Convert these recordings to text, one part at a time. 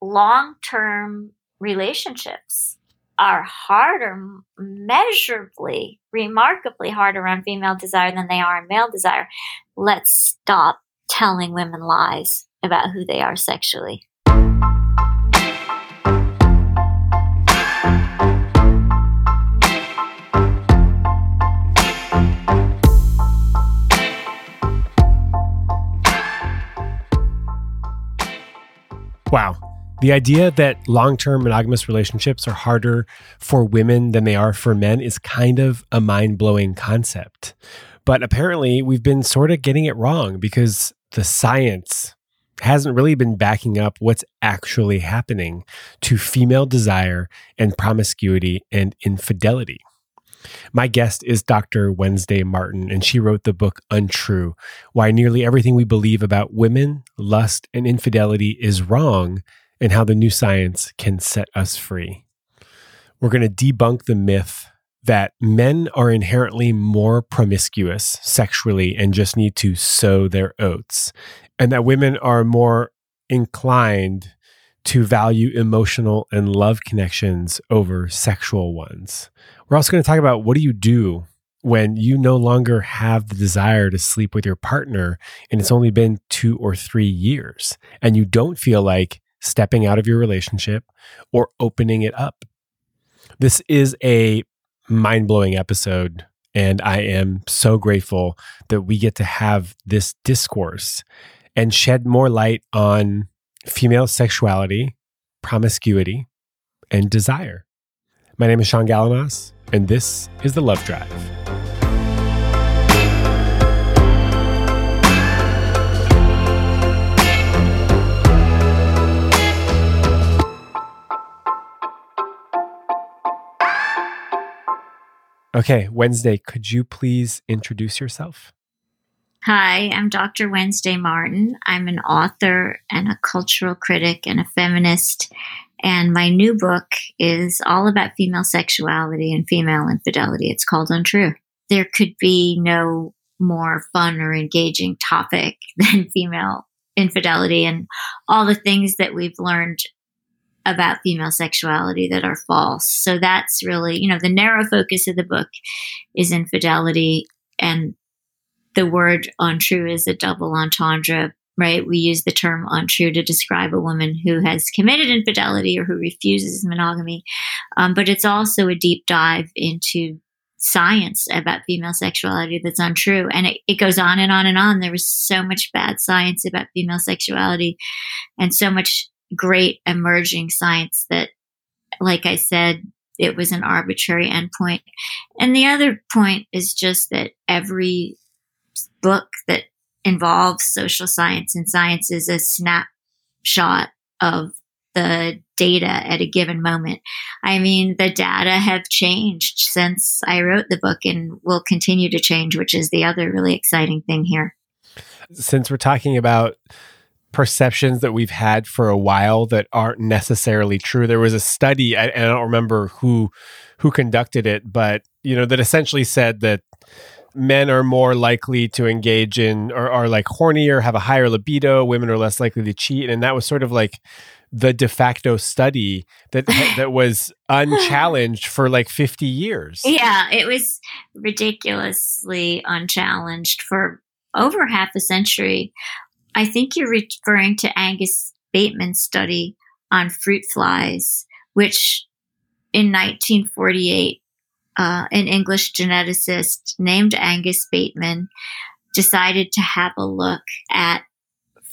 long term relationships are harder, measurably, remarkably harder on female desire than they are on male desire. Let's stop telling women lies about who they are sexually. Wow. The idea that long term monogamous relationships are harder for women than they are for men is kind of a mind blowing concept. But apparently, we've been sort of getting it wrong because the science hasn't really been backing up what's actually happening to female desire and promiscuity and infidelity. My guest is Dr. Wednesday Martin, and she wrote the book Untrue Why Nearly Everything We Believe About Women, Lust, and Infidelity is Wrong, and How the New Science Can Set Us Free. We're going to debunk the myth that men are inherently more promiscuous sexually and just need to sow their oats, and that women are more inclined to value emotional and love connections over sexual ones. We're also going to talk about what do you do when you no longer have the desire to sleep with your partner and it's only been two or three years and you don't feel like stepping out of your relationship or opening it up. This is a mind blowing episode. And I am so grateful that we get to have this discourse and shed more light on female sexuality, promiscuity, and desire. My name is Sean Galanos, and this is The Love Drive. Okay, Wednesday, could you please introduce yourself? Hi, I'm Dr. Wednesday Martin. I'm an author and a cultural critic and a feminist and my new book is all about female sexuality and female infidelity. It's called Untrue. There could be no more fun or engaging topic than female infidelity and all the things that we've learned about female sexuality that are false. So that's really, you know, the narrow focus of the book is infidelity and the word untrue is a double entendre right? We use the term untrue to describe a woman who has committed infidelity or who refuses monogamy. Um, but it's also a deep dive into science about female sexuality that's untrue. And it, it goes on and on and on. There was so much bad science about female sexuality and so much great emerging science that, like I said, it was an arbitrary endpoint. And the other point is just that every book that involves social science and science is a snapshot of the data at a given moment. I mean, the data have changed since I wrote the book and will continue to change, which is the other really exciting thing here. Since we're talking about perceptions that we've had for a while that aren't necessarily true, there was a study, and I don't remember who who conducted it, but you know that essentially said that men are more likely to engage in or are like hornier, have a higher libido, women are less likely to cheat. And that was sort of like the de facto study that that was unchallenged for like 50 years. Yeah, it was ridiculously unchallenged for over half a century. I think you're referring to Angus Bateman's study on fruit flies, which in 1948 uh, an English geneticist named Angus Bateman decided to have a look at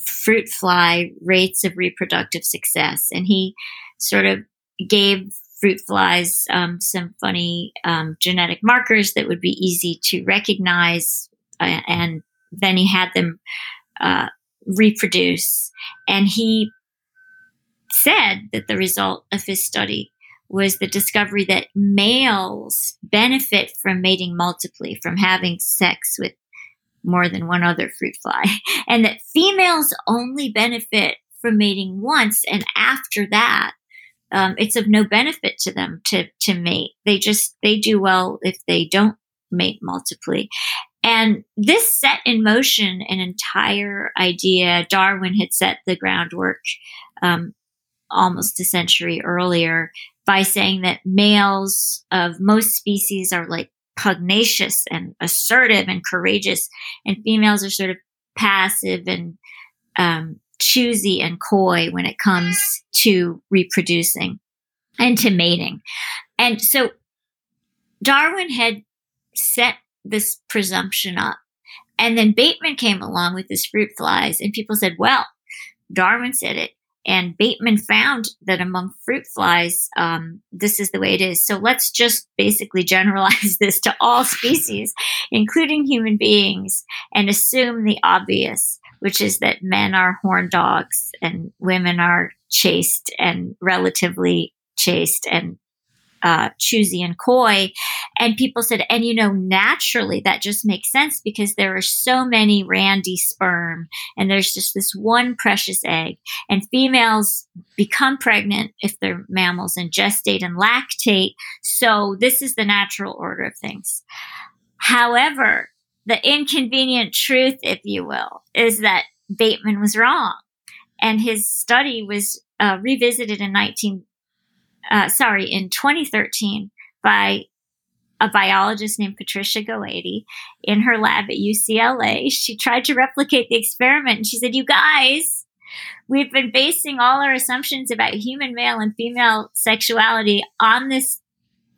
fruit fly rates of reproductive success. And he sort of gave fruit flies um, some funny um, genetic markers that would be easy to recognize. Uh, and then he had them uh, reproduce. And he said that the result of his study was the discovery that males benefit from mating multiply, from having sex with more than one other fruit fly, and that females only benefit from mating once, and after that, um, it's of no benefit to them to to mate. They just they do well if they don't mate multiply. And this set in motion an entire idea. Darwin had set the groundwork um, almost a century earlier by saying that males of most species are like pugnacious and assertive and courageous, and females are sort of passive and um, choosy and coy when it comes to reproducing and to mating. And so Darwin had set this presumption up. And then Bateman came along with his fruit flies, and people said, well, Darwin said it. And Bateman found that among fruit flies, um, this is the way it is. So let's just basically generalize this to all species, including human beings, and assume the obvious, which is that men are horn dogs and women are chaste and relatively chaste and uh, choosy and coy. And people said, and you know, naturally that just makes sense because there are so many randy sperm and there's just this one precious egg. And females become pregnant if they're mammals and gestate and lactate. So this is the natural order of things. However, the inconvenient truth, if you will, is that Bateman was wrong. And his study was uh, revisited in 19, uh, sorry, in 2013 by a biologist named Patricia Gowaty in her lab at UCLA. She tried to replicate the experiment and she said, You guys, we've been basing all our assumptions about human male and female sexuality on this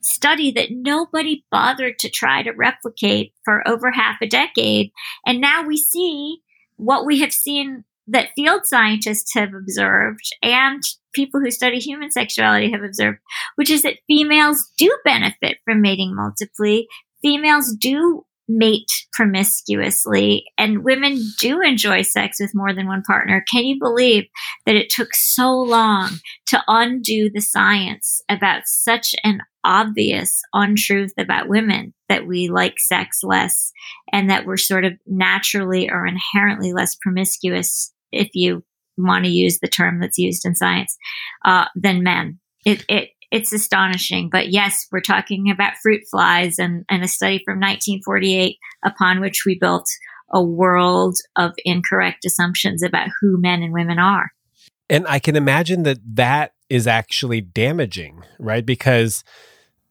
study that nobody bothered to try to replicate for over half a decade. And now we see what we have seen that field scientists have observed and people who study human sexuality have observed, which is that females do benefit from mating multiply. Females do mate promiscuously and women do enjoy sex with more than one partner. Can you believe that it took so long to undo the science about such an obvious untruth about women that we like sex less and that we're sort of naturally or inherently less promiscuous if you want to use the term that's used in science uh, than men. It, it it's astonishing. But yes, we're talking about fruit flies and, and a study from 1948 upon which we built a world of incorrect assumptions about who men and women are. And I can imagine that that is actually damaging, right? Because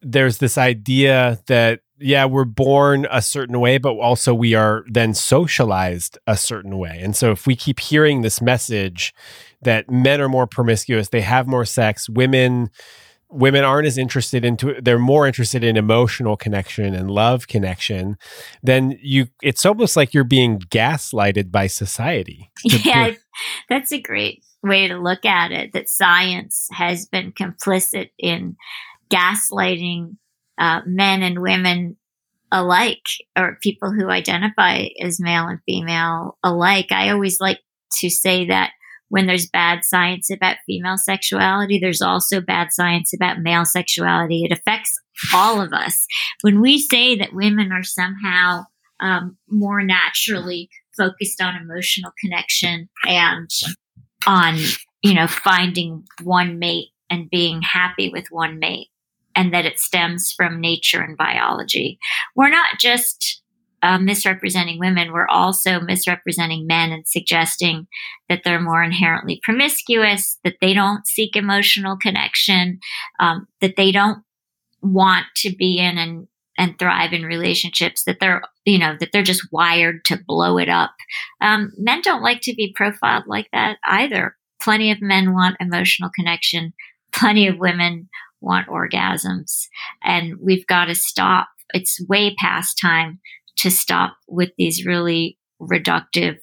there's this idea that yeah, we're born a certain way, but also we are then socialized a certain way. And so if we keep hearing this message that men are more promiscuous, they have more sex, women women aren't as interested into they're more interested in emotional connection and love connection then you it's almost like you're being gaslighted by society yeah that's a great way to look at it that science has been complicit in gaslighting uh, men and women alike, or people who identify as male and female alike. I always like to say that when there's bad science about female sexuality, there's also bad science about male sexuality. It affects all of us. When we say that women are somehow um, more naturally focused on emotional connection and on, you know, finding one mate and being happy with one mate, and that it stems from nature and biology. We're not just uh, misrepresenting women, we're also misrepresenting men and suggesting that they're more inherently promiscuous, that they don't seek emotional connection, um, that they don't want to be in and and thrive in relationships that they're you know that they're just wired to blow it up. Um, men don't like to be profiled like that either. Plenty of men want emotional connection. Plenty of women want orgasms. And we've got to stop. It's way past time to stop with these really reductive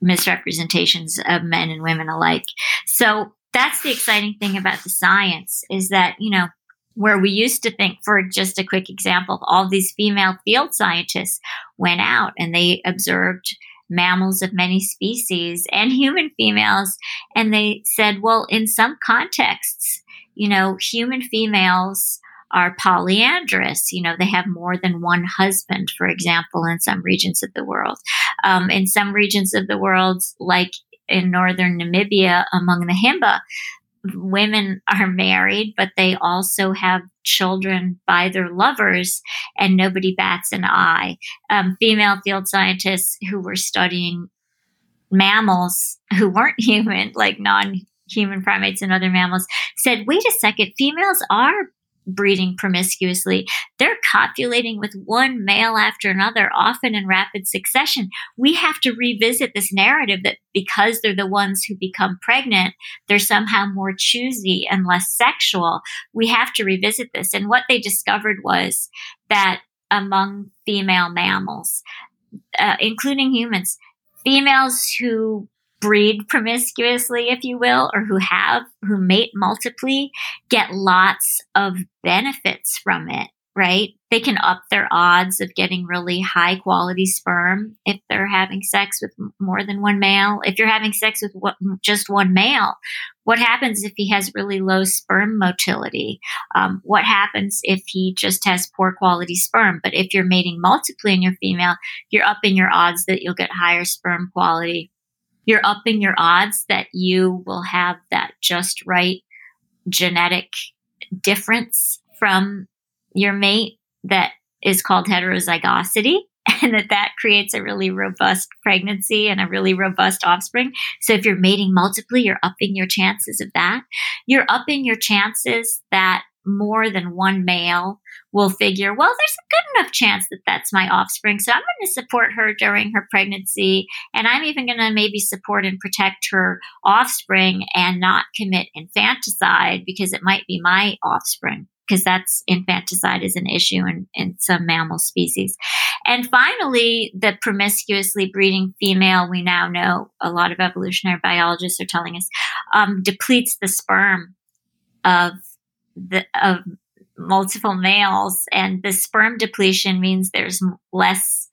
misrepresentations of men and women alike. So that's the exciting thing about the science is that, you know, where we used to think, for just a quick example, all these female field scientists went out and they observed mammals of many species and human females. And they said, well, in some contexts, you know, human females are polyandrous. You know, they have more than one husband, for example, in some regions of the world. Um, in some regions of the world, like in northern Namibia among the Himba, women are married, but they also have children by their lovers, and nobody bats an eye. Um, female field scientists who were studying mammals who weren't human, like non human primates and other mammals, said, wait a second, females are breeding promiscuously. They're copulating with one male after another, often in rapid succession. We have to revisit this narrative that because they're the ones who become pregnant, they're somehow more choosy and less sexual. We have to revisit this. And what they discovered was that among female mammals, uh, including humans, females who breed promiscuously, if you will, or who have, who mate multiply, get lots of benefits from it, right? They can up their odds of getting really high quality sperm if they're having sex with more than one male. If you're having sex with just one male, what happens if he has really low sperm motility? Um, what happens if he just has poor quality sperm? But if you're mating multiply in your female, you're upping your odds that you'll get higher sperm quality you're upping your odds that you will have that just right genetic difference from your mate that is called heterozygosity and that that creates a really robust pregnancy and a really robust offspring. So if you're mating multiply, you're upping your chances of that. You're upping your chances that more than one male will figure, well, there's a good enough chance that that's my offspring. So I'm going to support her during her pregnancy. And I'm even going to maybe support and protect her offspring and not commit infanticide because it might be my offspring. Because that's infanticide is an issue in, in some mammal species. And finally, the promiscuously breeding female, we now know a lot of evolutionary biologists are telling us, um, depletes the sperm of the, of multiple males, and the sperm depletion means there's less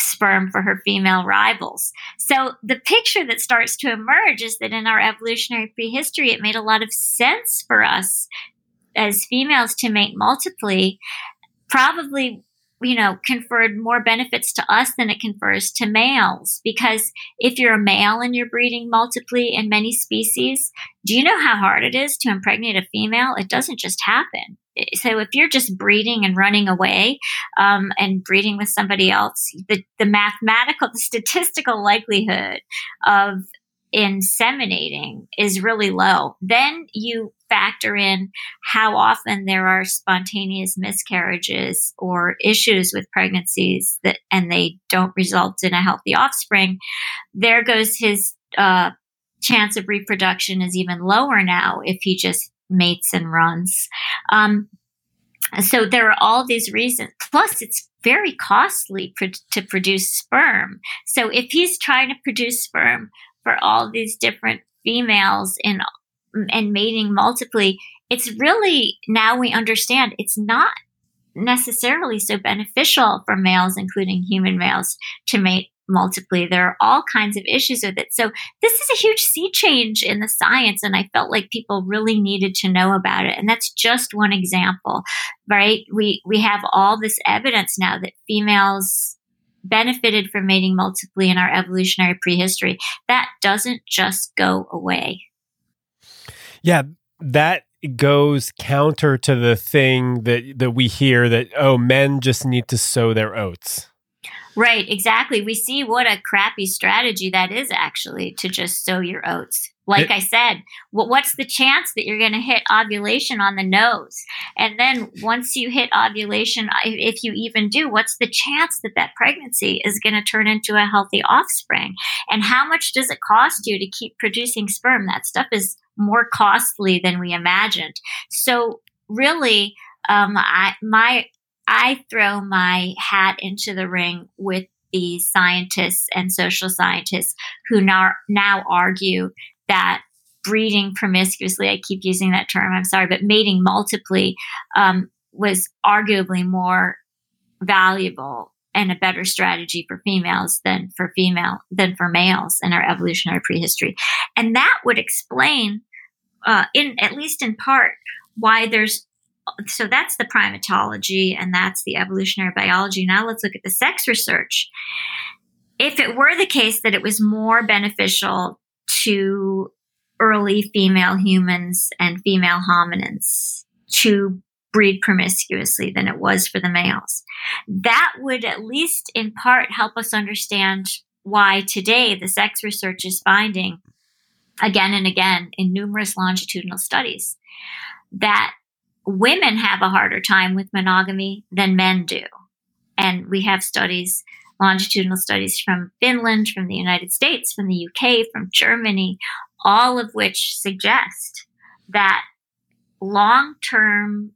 sperm for her female rivals. So the picture that starts to emerge is that in our evolutionary prehistory, it made a lot of sense for us as females to mate multiply, probably you know, conferred more benefits to us than it confers to males. Because if you're a male and you're breeding multiply in many species, do you know how hard it is to impregnate a female? It doesn't just happen. So if you're just breeding and running away um, and breeding with somebody else, the, the mathematical, the statistical likelihood of inseminating is really low. Then you factor in how often there are spontaneous miscarriages or issues with pregnancies that and they don't result in a healthy offspring. There goes his uh, chance of reproduction is even lower now if he just mates and runs. Um, so there are all these reasons. Plus, it's very costly to produce sperm. So if he's trying to produce sperm for all these different females in and mating multiply, it's really now we understand it's not necessarily so beneficial for males, including human males, to mate multiply. There are all kinds of issues with it. So this is a huge sea change in the science, and I felt like people really needed to know about it. And that's just one example, right? We we have all this evidence now that females benefited from mating multiply in our evolutionary prehistory. That doesn't just go away. Yeah, that goes counter to the thing that that we hear that oh men just need to sow their oats. Right, exactly. We see what a crappy strategy that is actually to just sow your oats. Like it, I said, what's the chance that you're going to hit ovulation on the nose? And then once you hit ovulation, if you even do, what's the chance that that pregnancy is going to turn into a healthy offspring? And how much does it cost you to keep producing sperm? That stuff is more costly than we imagined. So really, um, I, my, I throw my hat into the ring with the scientists and social scientists who now, now argue that breeding promiscuously, I keep using that term, I'm sorry, but mating multiply um, was arguably more valuable and a better strategy for females than for female than for males in our evolutionary prehistory. And that would explain uh, in at least in part why there's so that's the primatology and that's the evolutionary biology now let's look at the sex research if it were the case that it was more beneficial to early female humans and female hominins to breed promiscuously than it was for the males. That would at least in part help us understand why today the sex research is finding again and again in numerous longitudinal studies that women have a harder time with monogamy than men do. And we have studies, longitudinal studies from Finland, from the United States, from the UK, from Germany, all of which suggest that long term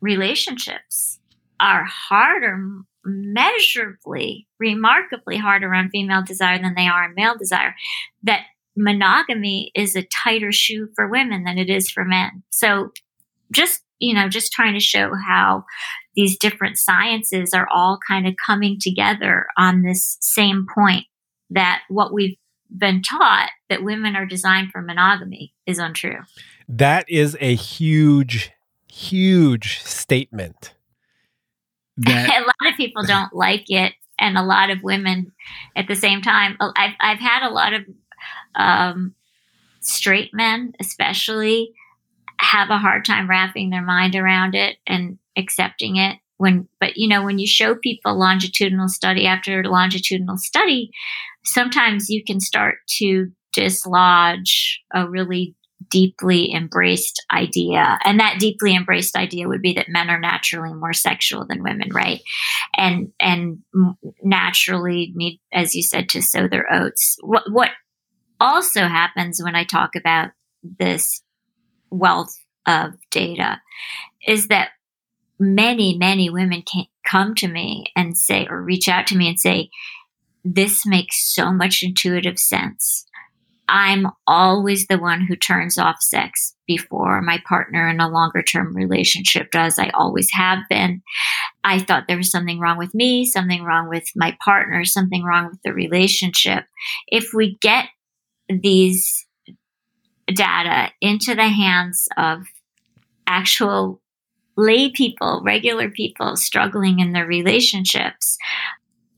relationships are harder, measurably, remarkably harder on female desire than they are on male desire. That monogamy is a tighter shoe for women than it is for men. So just, you know, just trying to show how these different sciences are all kind of coming together on this same point that what we've been taught that women are designed for monogamy is untrue. That is a huge, huge statement. That- a lot of people don't like it, and a lot of women at the same time. Oh, I've, I've had a lot of um, straight men, especially, have a hard time wrapping their mind around it and accepting it when but you know when you show people longitudinal study after longitudinal study sometimes you can start to dislodge a really deeply embraced idea. And that deeply embraced idea would be that men are naturally more sexual than women right? And and naturally need as you said to sow their oats. What what also happens when i talk about this wealth of data is that many many women can come to me and say or reach out to me and say this makes so much intuitive sense. I'm always the one who turns off sex before my partner in a longer term relationship does. I always have been. I thought there was something wrong with me, something wrong with my partner, something wrong with the relationship. If we get these data into the hands of actual lay people, regular people struggling in their relationships,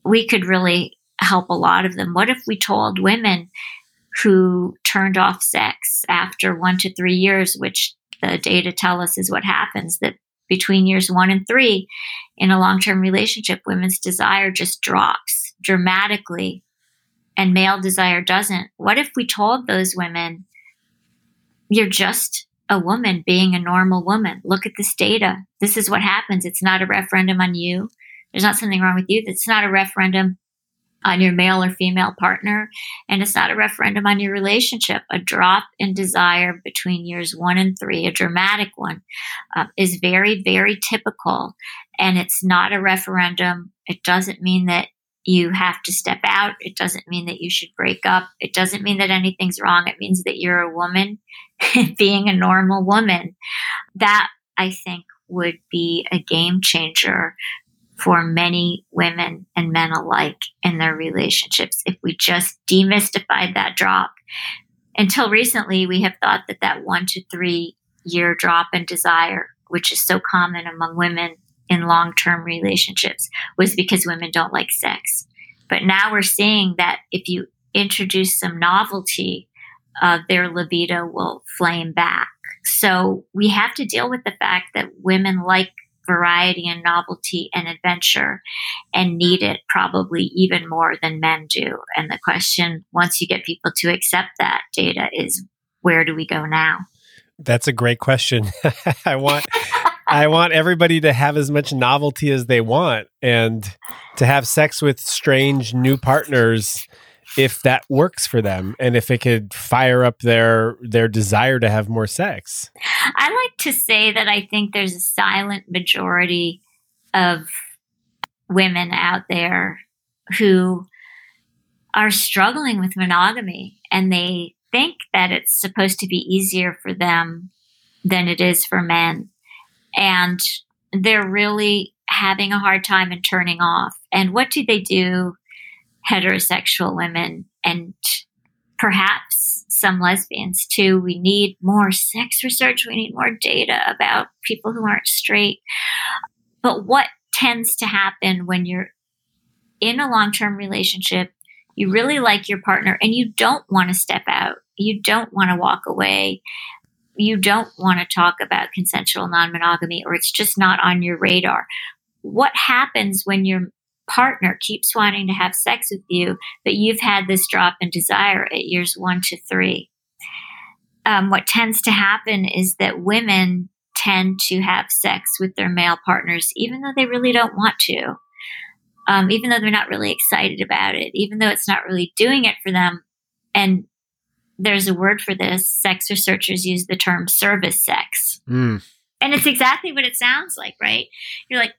we could really help a lot of them. What if we told women who turned off sex after one to three years, which the data tell us is what happens, that between years one and three in a long term relationship, women's desire just drops dramatically and male desire doesn't? What if we told those women, you're just a woman being a normal woman? Look at this data. This is what happens. It's not a referendum on you. There's not something wrong with you. It's not a referendum on your male or female partner. And it's not a referendum on your relationship. A drop in desire between years one and three, a dramatic one, uh, is very, very typical. And it's not a referendum. It doesn't mean that you have to step out. It doesn't mean that you should break up. It doesn't mean that anything's wrong. It means that you're a woman being a normal woman. That I think would be a game changer for many women and men alike in their relationships if we just demystified that drop. Until recently, we have thought that that one to three year drop in desire, which is so common among women in long term relationships, was because women don't like sex. But now we're seeing that if you introduce some novelty, uh, their libido will flame back. So we have to deal with the fact that women like variety and novelty and adventure and need it probably even more than men do. And the question, once you get people to accept that data, is where do we go now? That's a great question. I want I want everybody to have as much novelty as they want and to have sex with strange new partners if that works for them and if it could fire up their their desire to have more sex. I like to say that I think there's a silent majority of women out there who are struggling with monogamy and they think that it's supposed to be easier for them than it is for men. And they're really having a hard time and turning off. And what do they do? heterosexual women and perhaps some lesbians too. We need more sex research. We need more data about people who aren't straight. But what tends to happen when you're in a long term relationship, you really like your partner and you don't want to step out, you don't want to walk away. You don't want to talk about consensual non monogamy, or it's just not on your radar. What happens when you're partner keeps wanting to have sex with you, but you've had this drop in desire at years one to three. um, what tends to happen is that women tend to have sex with their male partners, even though they really don't want to, um, even though they're not really excited about it, even though it's not really doing it for them. And there's a word for this. Sex researchers use the term service sex. Mm. And it's exactly what it sounds like, right? You're like,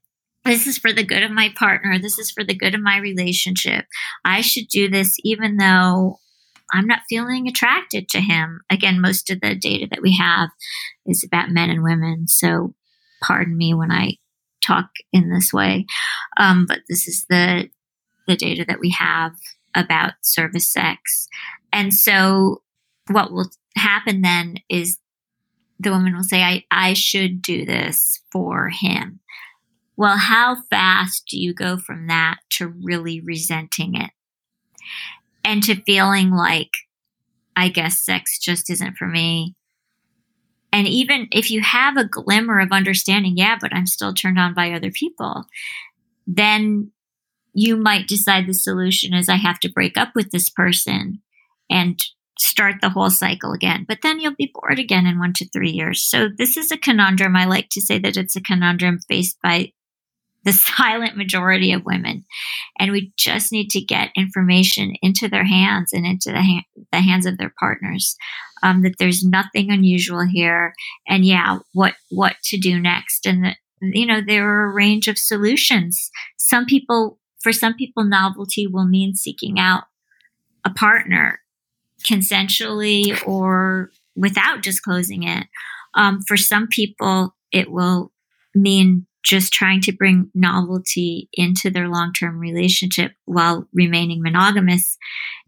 this is for the good of my partner. This is for the good of my relationship. I should do this even though I'm not feeling attracted to him. Again, most of the data that we have is about men and women. So pardon me when I talk in this way. Um, but this is the, the data that we have about service sex. And so what will happen then is the woman will say, I, I should do this for him. Well, how fast do you go from that to really resenting it? and to feeling like, I guess sex just isn't for me. And even if you have a glimmer of understanding, yeah, but I'm still turned on by other people, then you might decide the solution is I have to break up with this person and start the whole cycle again. But then you'll be bored again in one to three years. So this is a conundrum. I like to say that it's a conundrum faced by the silent majority of women. And we just need to get information into their hands and into the, ha- the hands of their partners. Um, that there's nothing unusual here, and yeah, what what to do next, and that you know there are a range of solutions. Some people, for some people, novelty will mean seeking out a partner consensually or without disclosing it. Um, for some people, it will mean just trying to bring novelty into their long term relationship while remaining monogamous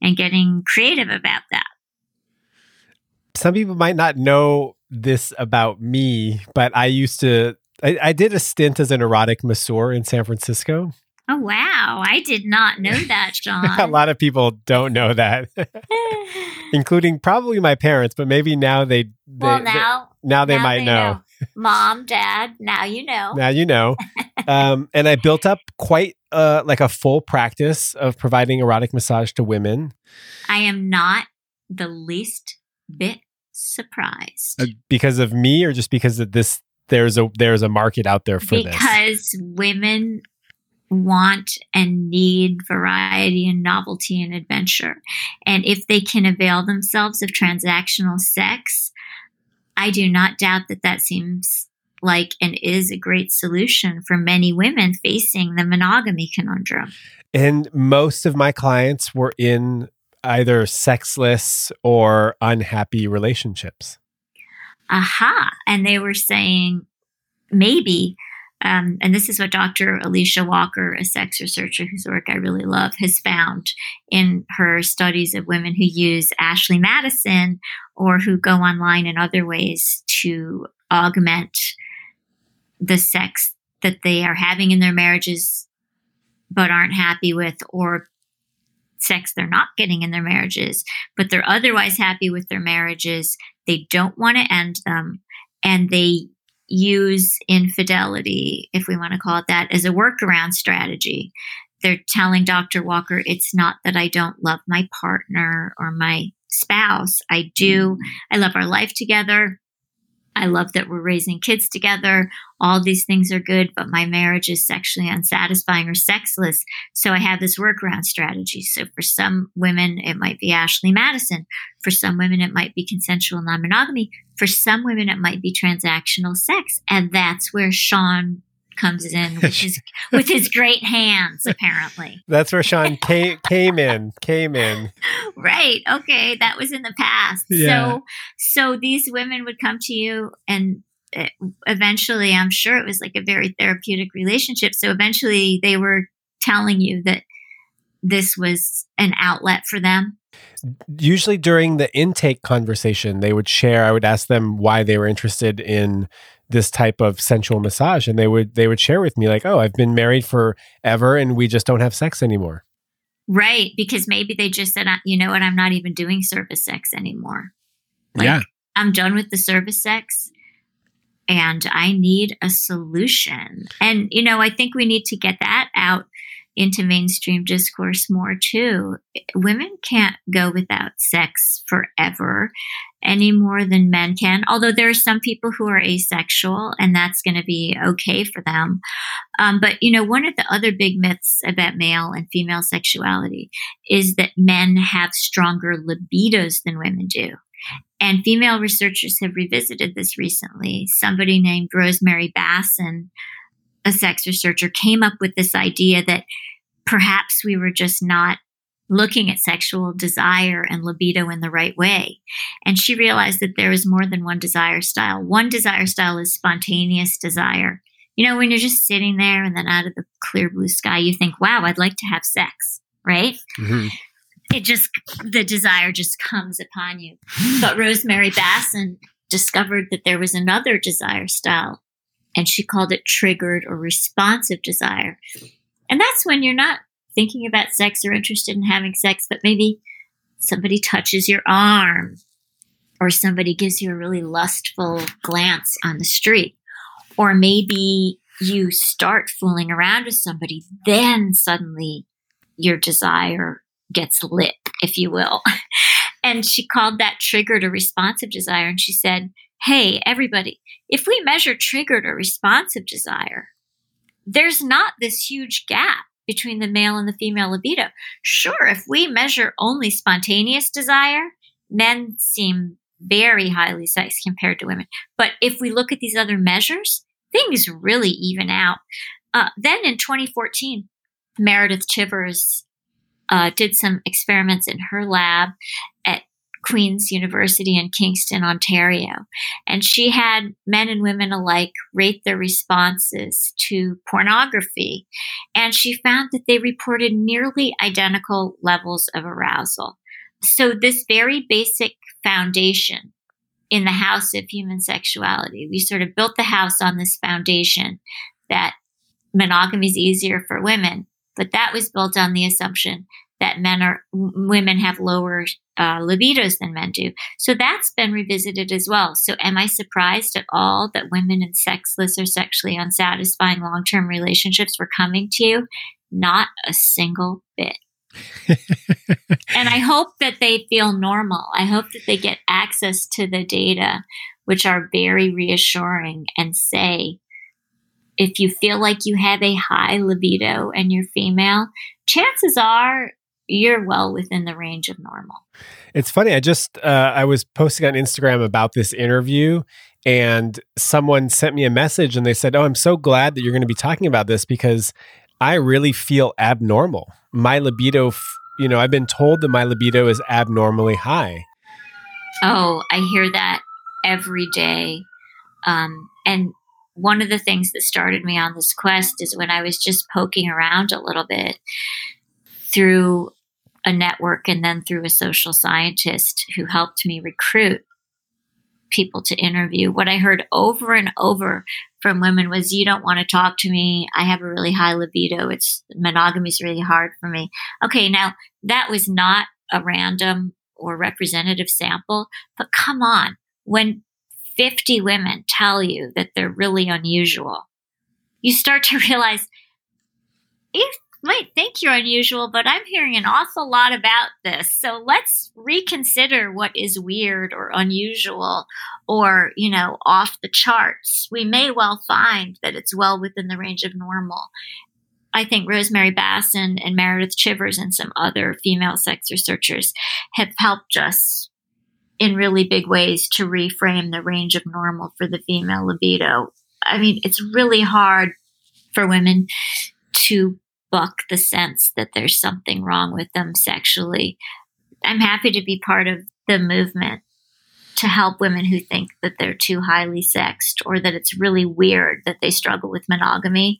and getting creative about that. Some people might not know this about me, but I used to, I, I did a stint as an erotic masseur in San Francisco. Oh, wow. I did not know that, John. a lot of people don't know that, including probably my parents, but maybe now they, they well, now, they, now they now might they know. know mom, dad, now you know. Now you know. um, and I built up quite uh, like a full practice of providing erotic massage to women. I am not the least bit surprised. Uh, because of me or just because of this there's a there's a market out there for because this. Because women want and need variety and novelty and adventure. And if they can avail themselves of transactional sex, I do not doubt that that seems like and is a great solution for many women facing the monogamy conundrum. And most of my clients were in either sexless or unhappy relationships. Aha. And they were saying, maybe um, and this is what Dr. Alicia Walker, a sex researcher whose work I really love, has found in her studies of women who use Ashley Madison or who go online in other ways to augment the sex that they are having in their marriages but aren't happy with, or sex they're not getting in their marriages, but they're otherwise happy with their marriages. They don't want to end them. And they use infidelity, if we want to call it that, as a workaround strategy. They're telling Dr. Walker, it's not that I don't love my partner or my spouse. I do. Mm-hmm. I love our life together. I love that we're raising kids together. All these things are good, but my marriage is sexually unsatisfying or sexless. So I have this workaround strategy. So for some women, it might be Ashley Madison. For some women, it might be consensual non monogamy. For some women, it might be transactional sex. And that's where Sean comes in with his with his great hands apparently. That's where sean came came in came in. Right okay that was in the past. Yeah. so so these women would come to you and uh, eventually i'm sure it was like a very therapeutic relationship so eventually they were telling you that this was an outlet for them? Usually during the intake conversation they would share i would ask them why they were interested in this type of sensual massage and they would they would share with me like oh i've been married forever and we just don't have sex anymore. Right because maybe they just said uh, you know what? I'm not even doing service sex anymore. Like, yeah. I'm done with the service sex and i need a solution. And you know i think we need to get that out into mainstream discourse more too. Women can't go without sex forever any more than men can, although there are some people who are asexual and that's going to be okay for them. Um, but, you know, one of the other big myths about male and female sexuality is that men have stronger libidos than women do. And female researchers have revisited this recently. Somebody named Rosemary Basson, a sex researcher, came up with this idea that perhaps we were just not looking at sexual desire and libido in the right way. And she realized that there is more than one desire style. One desire style is spontaneous desire. You know, when you're just sitting there and then out of the clear blue sky, you think, wow, I'd like to have sex, right? Mm-hmm. It just, the desire just comes upon you. But Rosemary Basson discovered that there was another desire style, and she called it triggered or responsive desire. And that's when you're not thinking about sex or interested in having sex, but maybe somebody touches your arm or somebody gives you a really lustful glance on the street. Or maybe you start fooling around with somebody, then suddenly your desire gets lit, if you will. And she called that triggered or responsive desire. And she said, Hey, everybody, if we measure triggered or responsive desire, there's not this huge gap between the male and the female libido. Sure, if we measure only spontaneous desire, men seem very highly sexed compared to women. But if we look at these other measures, things really even out. Uh, then in 2014, Meredith Chivers uh, did some experiments in her lab Queen's University in Kingston, Ontario. And she had men and women alike rate their responses to pornography. And she found that they reported nearly identical levels of arousal. So, this very basic foundation in the house of human sexuality, we sort of built the house on this foundation that monogamy is easier for women. But that was built on the assumption that men are women have lower uh, libidos than men do. So that's been revisited as well. So am I surprised at all that women in sexless or sexually unsatisfying long term relationships were coming to you? Not a single bit. and I hope that they feel normal. I hope that they get access to the data, which are very reassuring and say, if you feel like you have a high libido and you're female, chances are you're well within the range of normal. It's funny. I just uh, I was posting on Instagram about this interview, and someone sent me a message, and they said, "Oh, I'm so glad that you're going to be talking about this because I really feel abnormal. My libido, f- you know, I've been told that my libido is abnormally high." Oh, I hear that every day, um, and one of the things that started me on this quest is when I was just poking around a little bit through a network and then through a social scientist who helped me recruit people to interview. What I heard over and over from women was, You don't want to talk to me. I have a really high libido. It's monogamy is really hard for me. Okay, now that was not a random or representative sample, but come on. When 50 women tell you that they're really unusual, you start to realize if might think you're unusual, but I'm hearing an awful lot about this. So let's reconsider what is weird or unusual or, you know, off the charts. We may well find that it's well within the range of normal. I think Rosemary Basson and Meredith Chivers and some other female sex researchers have helped us in really big ways to reframe the range of normal for the female libido. I mean, it's really hard for women to buck the sense that there's something wrong with them sexually. I'm happy to be part of the movement to help women who think that they're too highly sexed or that it's really weird that they struggle with monogamy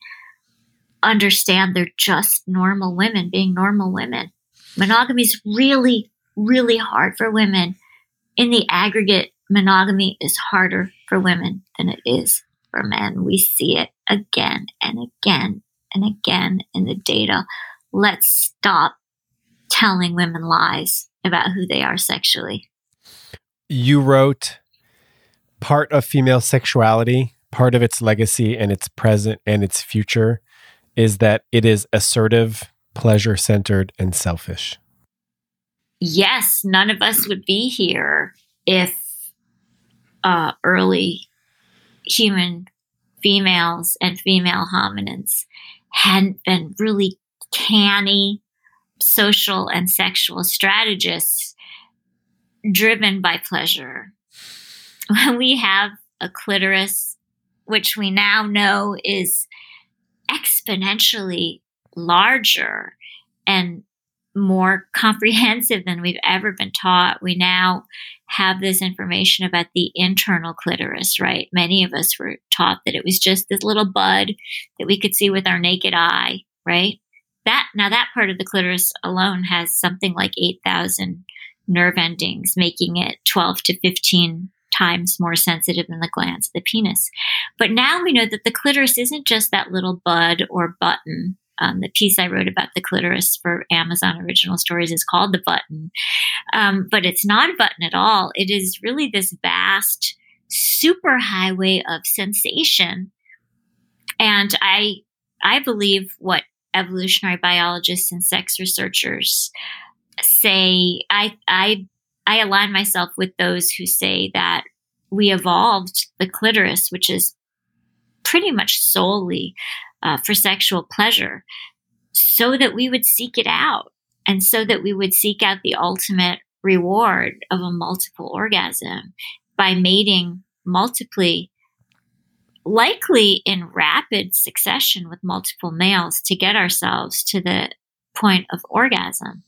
understand they're just normal women being normal women. Monogamy is really, really hard for women. In the aggregate, monogamy is harder for women than it is for men. We see it again and again and again in the data. Let's stop telling women lies about who they are sexually. You wrote part of female sexuality, part of its legacy and its present and its future is that it is assertive, pleasure centered, and selfish. Yes, none of us would be here if uh, early human females and female hominins hadn't been really canny social and sexual strategists driven by pleasure. When we have a clitoris, which we now know is exponentially larger and more comprehensive than we've ever been taught. We now have this information about the internal clitoris, right? Many of us were taught that it was just this little bud that we could see with our naked eye, right? That now that part of the clitoris alone has something like 8,000 nerve endings, making it 12 to 15 times more sensitive than the glans of the penis. But now we know that the clitoris isn't just that little bud or button. Um, the piece I wrote about the clitoris for Amazon Original Stories is called The Button. Um, but it's not a button at all. It is really this vast super highway of sensation. And I, I believe what evolutionary biologists and sex researchers say, I, I I align myself with those who say that we evolved the clitoris, which is pretty much solely uh, for sexual pleasure, so that we would seek it out and so that we would seek out the ultimate reward of a multiple orgasm by mating multiply, likely in rapid succession with multiple males to get ourselves to the point of orgasm.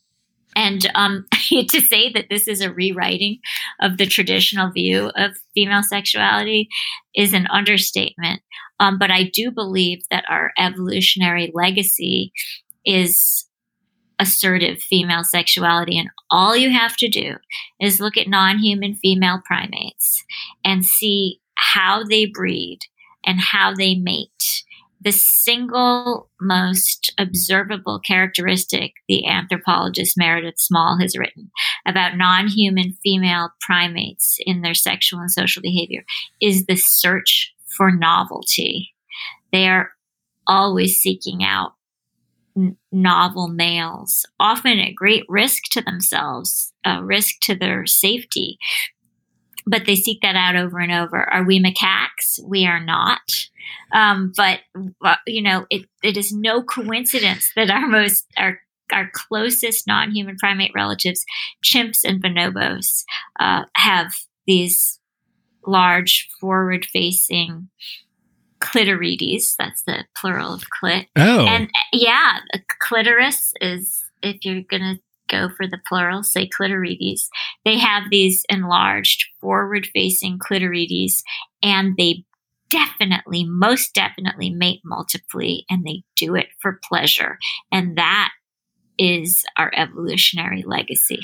And um, to say that this is a rewriting of the traditional view of female sexuality is an understatement. Um, but I do believe that our evolutionary legacy is assertive female sexuality. And all you have to do is look at non human female primates and see how they breed and how they mate the single most observable characteristic the anthropologist Meredith Small has written about non human female primates in their sexual and social behavior is the search for novelty. They are always seeking out n- novel males, often at great risk to themselves, uh, risk to their safety. But they seek that out over and over. Are we macaques? We are not. Um, but uh, you know, it, it is no coincidence that our most our our closest non-human primate relatives, chimps and bonobos, uh, have these large forward-facing clitorides. That's the plural of clit. Oh, and yeah, clitoris is if you're gonna go for the plural, say clitorides. They have these enlarged forward-facing clitorides, and they definitely, most definitely mate multiply and they do it for pleasure. And that is our evolutionary legacy.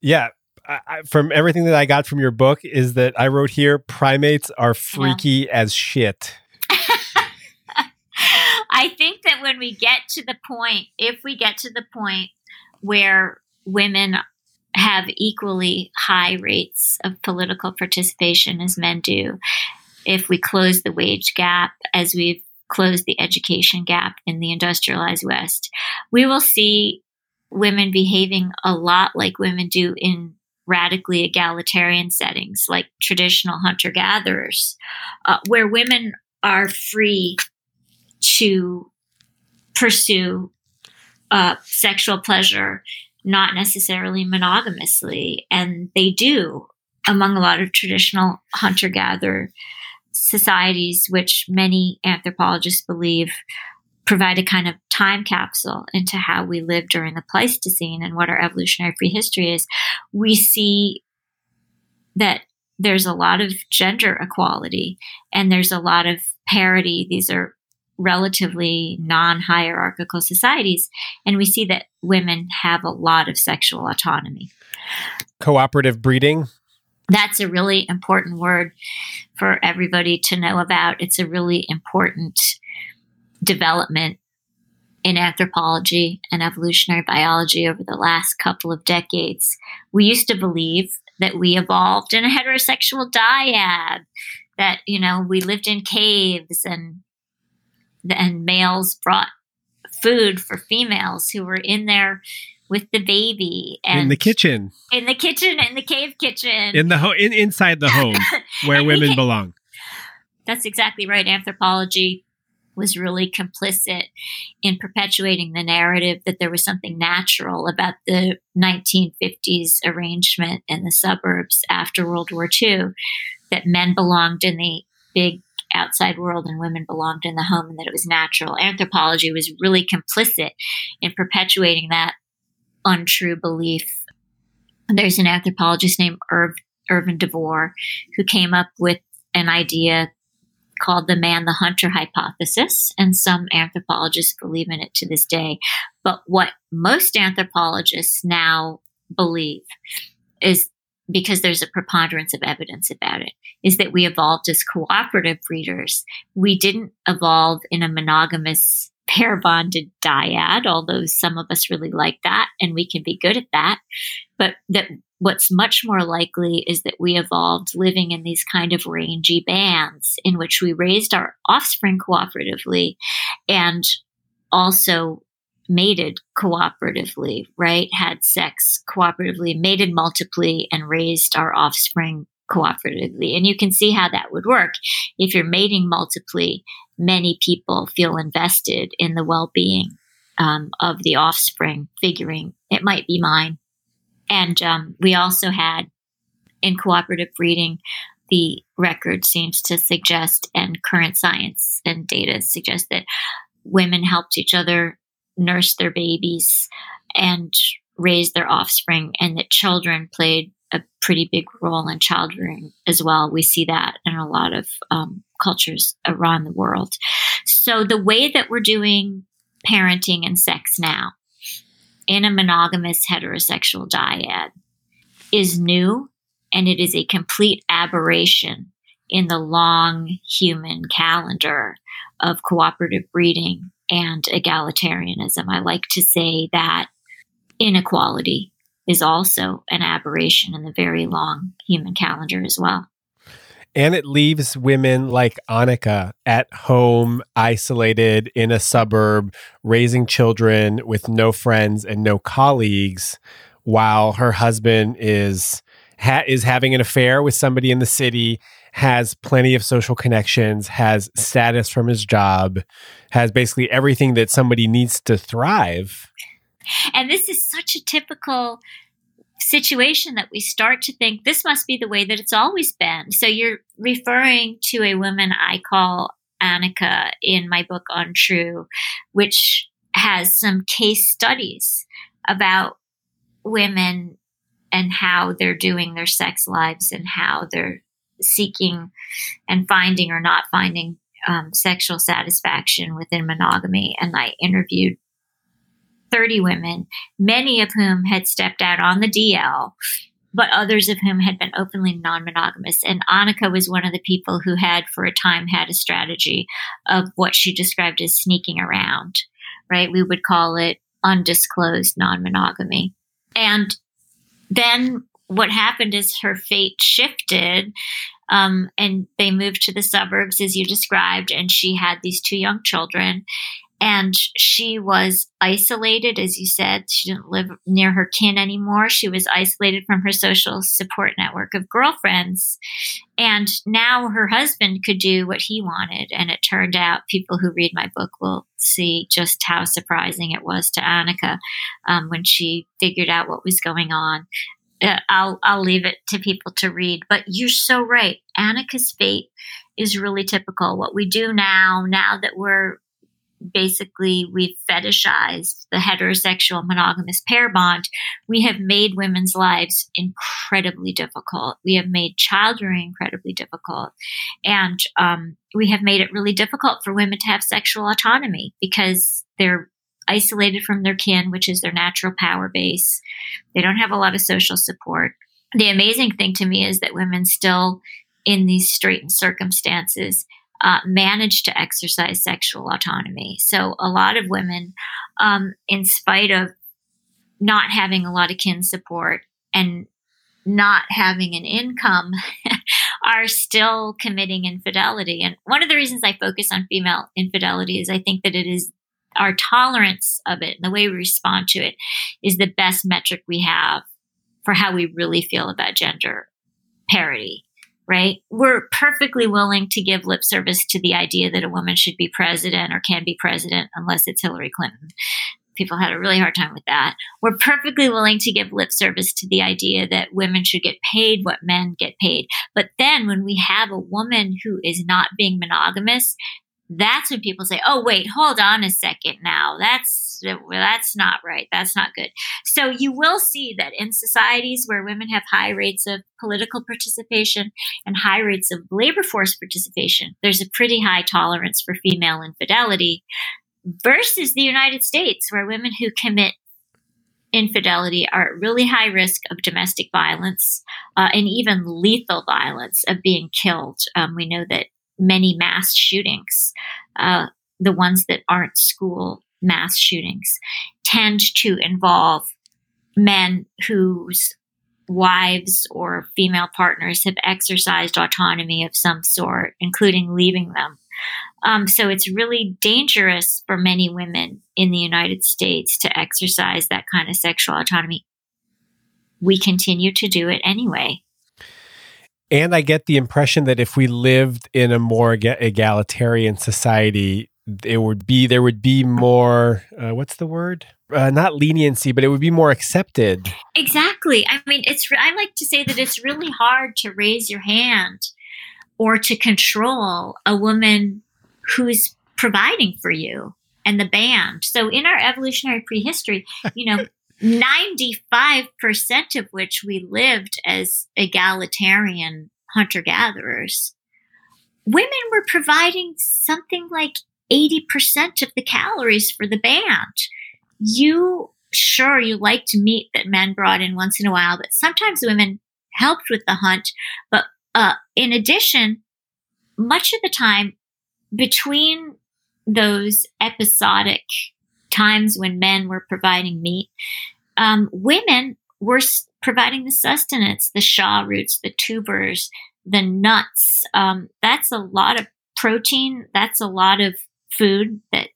Yeah. I, from everything that I got from your book is that I wrote here primates are freaky yeah. as shit. I think that when we get to the point, if we get to the point where women have equally high rates of political participation as men do, if we close the wage gap as we've closed the education gap in the industrialized West, we will see women behaving a lot like women do in radically egalitarian settings, like traditional hunter gatherers, uh, where women are free to pursue uh, sexual pleasure, not necessarily monogamously. And they do among a lot of traditional hunter gatherer societies, which many anthropologists believe provide a kind of time capsule into how we lived during the Pleistocene and what our evolutionary prehistory is, we see that there's a lot of gender equality and there's a lot of parity. These are relatively non hierarchical societies. And we see that women have a lot of sexual autonomy. Cooperative breeding that's a really important word for everybody to know about. It's a really important development in anthropology and evolutionary biology over the last couple of decades. We used to believe that we evolved in a heterosexual dyad, that, you know, we lived in caves and and males brought food for females who were in there with the baby and in the kitchen, in the kitchen, in the cave kitchen, in the ho- in, inside the home where women belong. That's exactly right. Anthropology was really complicit in perpetuating the narrative that there was something natural about the 1950s arrangement in the suburbs after World War II, that men belonged in the big outside world and women belonged in the home and that it was natural. Anthropology was really complicit in perpetuating that untrue belief. There's an anthropologist named Irv, Irven DeVore who came up with an idea called the man the hunter hypothesis, and some anthropologists believe in it to this day. But what most anthropologists now believe is because there's a preponderance of evidence about it, is that we evolved as cooperative breeders. We didn't evolve in a monogamous pair bonded dyad, although some of us really like that and we can be good at that. But that what's much more likely is that we evolved living in these kind of rangy bands in which we raised our offspring cooperatively and also mated cooperatively, right? Had sex cooperatively, mated multiply, and raised our offspring cooperatively. And you can see how that would work. If you're mating multiply, many people feel invested in the well being um, of the offspring, figuring it might be mine. And um, we also had in cooperative breeding, the record seems to suggest, and current science and data suggest that women helped each other nurse their babies and raise their offspring, and that children played a pretty big role in child rearing as well. We see that in a lot of um, cultures around the world. So the way that we're doing parenting and sex now in a monogamous heterosexual dyad is new and it is a complete aberration in the long human calendar of cooperative breeding and egalitarianism. I like to say that inequality is also an aberration in the very long human calendar as well. And it leaves women like Annika at home, isolated in a suburb, raising children with no friends and no colleagues, while her husband is ha- is having an affair with somebody in the city, has plenty of social connections, has status from his job, has basically everything that somebody needs to thrive. And this is such a typical situation that we start to think this must be the way that it's always been. So you're referring to a woman I call Annika in my book Untrue, which has some case studies about women and how they're doing their sex lives and how they're seeking and finding or not finding um, sexual satisfaction within monogamy. And I interviewed 30 women, many of whom had stepped out on the DL, but others of whom had been openly non monogamous. And Annika was one of the people who had, for a time, had a strategy of what she described as sneaking around, right? We would call it undisclosed non monogamy. And then what happened is her fate shifted um, and they moved to the suburbs as you described and she had these two young children and she was isolated, as you said. She didn't live near her kin anymore. She was isolated from her social support network of girlfriends. And now her husband could do what he wanted. And it turned out people who read my book will see just how surprising it was to Annika um, when she figured out what was going on. Uh, I'll I'll leave it to people to read. But you're so right. Annika's fate is really typical. What we do now, now that we're basically we've fetishized the heterosexual monogamous pair bond, we have made women's lives incredibly difficult. We have made child rearing incredibly difficult. And um, we have made it really difficult for women to have sexual autonomy because they're isolated from their kin, which is their natural power base. They don't have a lot of social support. The amazing thing to me is that women still, in these straitened circumstances, uh, manage to exercise sexual autonomy. So a lot of women, um, in spite of not having a lot of kin support and not having an income, are still committing infidelity. And one of the reasons I focus on female infidelity is I think that it is our tolerance of it and the way we respond to it is the best metric we have for how we really feel about gender parity right? We're perfectly willing to give lip service to the idea that a woman should be president or can be president unless it's Hillary Clinton. People had a really hard time with that. We're perfectly willing to give lip service to the idea that women should get paid what men get paid. But then when we have a woman who is not being monogamous that's when people say, "Oh, wait, hold on a second now. That's that's not right. That's not good." So you will see that in societies where women have high rates of political participation and high rates of labor force participation, there's a pretty high tolerance for female infidelity versus the United States where women who commit infidelity are at really high risk of domestic violence uh, and even lethal violence of being killed. Um, we know that many mass shootings, uh, the ones that aren't school mass shootings, tend to involve men whose wives or female partners have exercised autonomy of some sort, including leaving them. Um, so it's really dangerous for many women in the United States to exercise that kind of sexual autonomy. We continue to do it anyway. And I get the impression that if we lived in a more egalitarian society, it would be there would be more uh, what's the word? Uh, not leniency but it would be more accepted. Exactly. I mean it's i like to say that it's really hard to raise your hand or to control a woman who's providing for you and the band. So in our evolutionary prehistory you know 95% of which we lived as egalitarian hunter gatherers, women were providing something like 80% of the calories for the band. You, sure, you liked meat that men brought in once in a while, but sometimes women helped with the hunt. But uh, in addition, much of the time between those episodic times when men were providing meat, um, women were providing the sustenance, the shaw roots, the tubers, the nuts. Um, that's a lot of protein. That's a lot of food that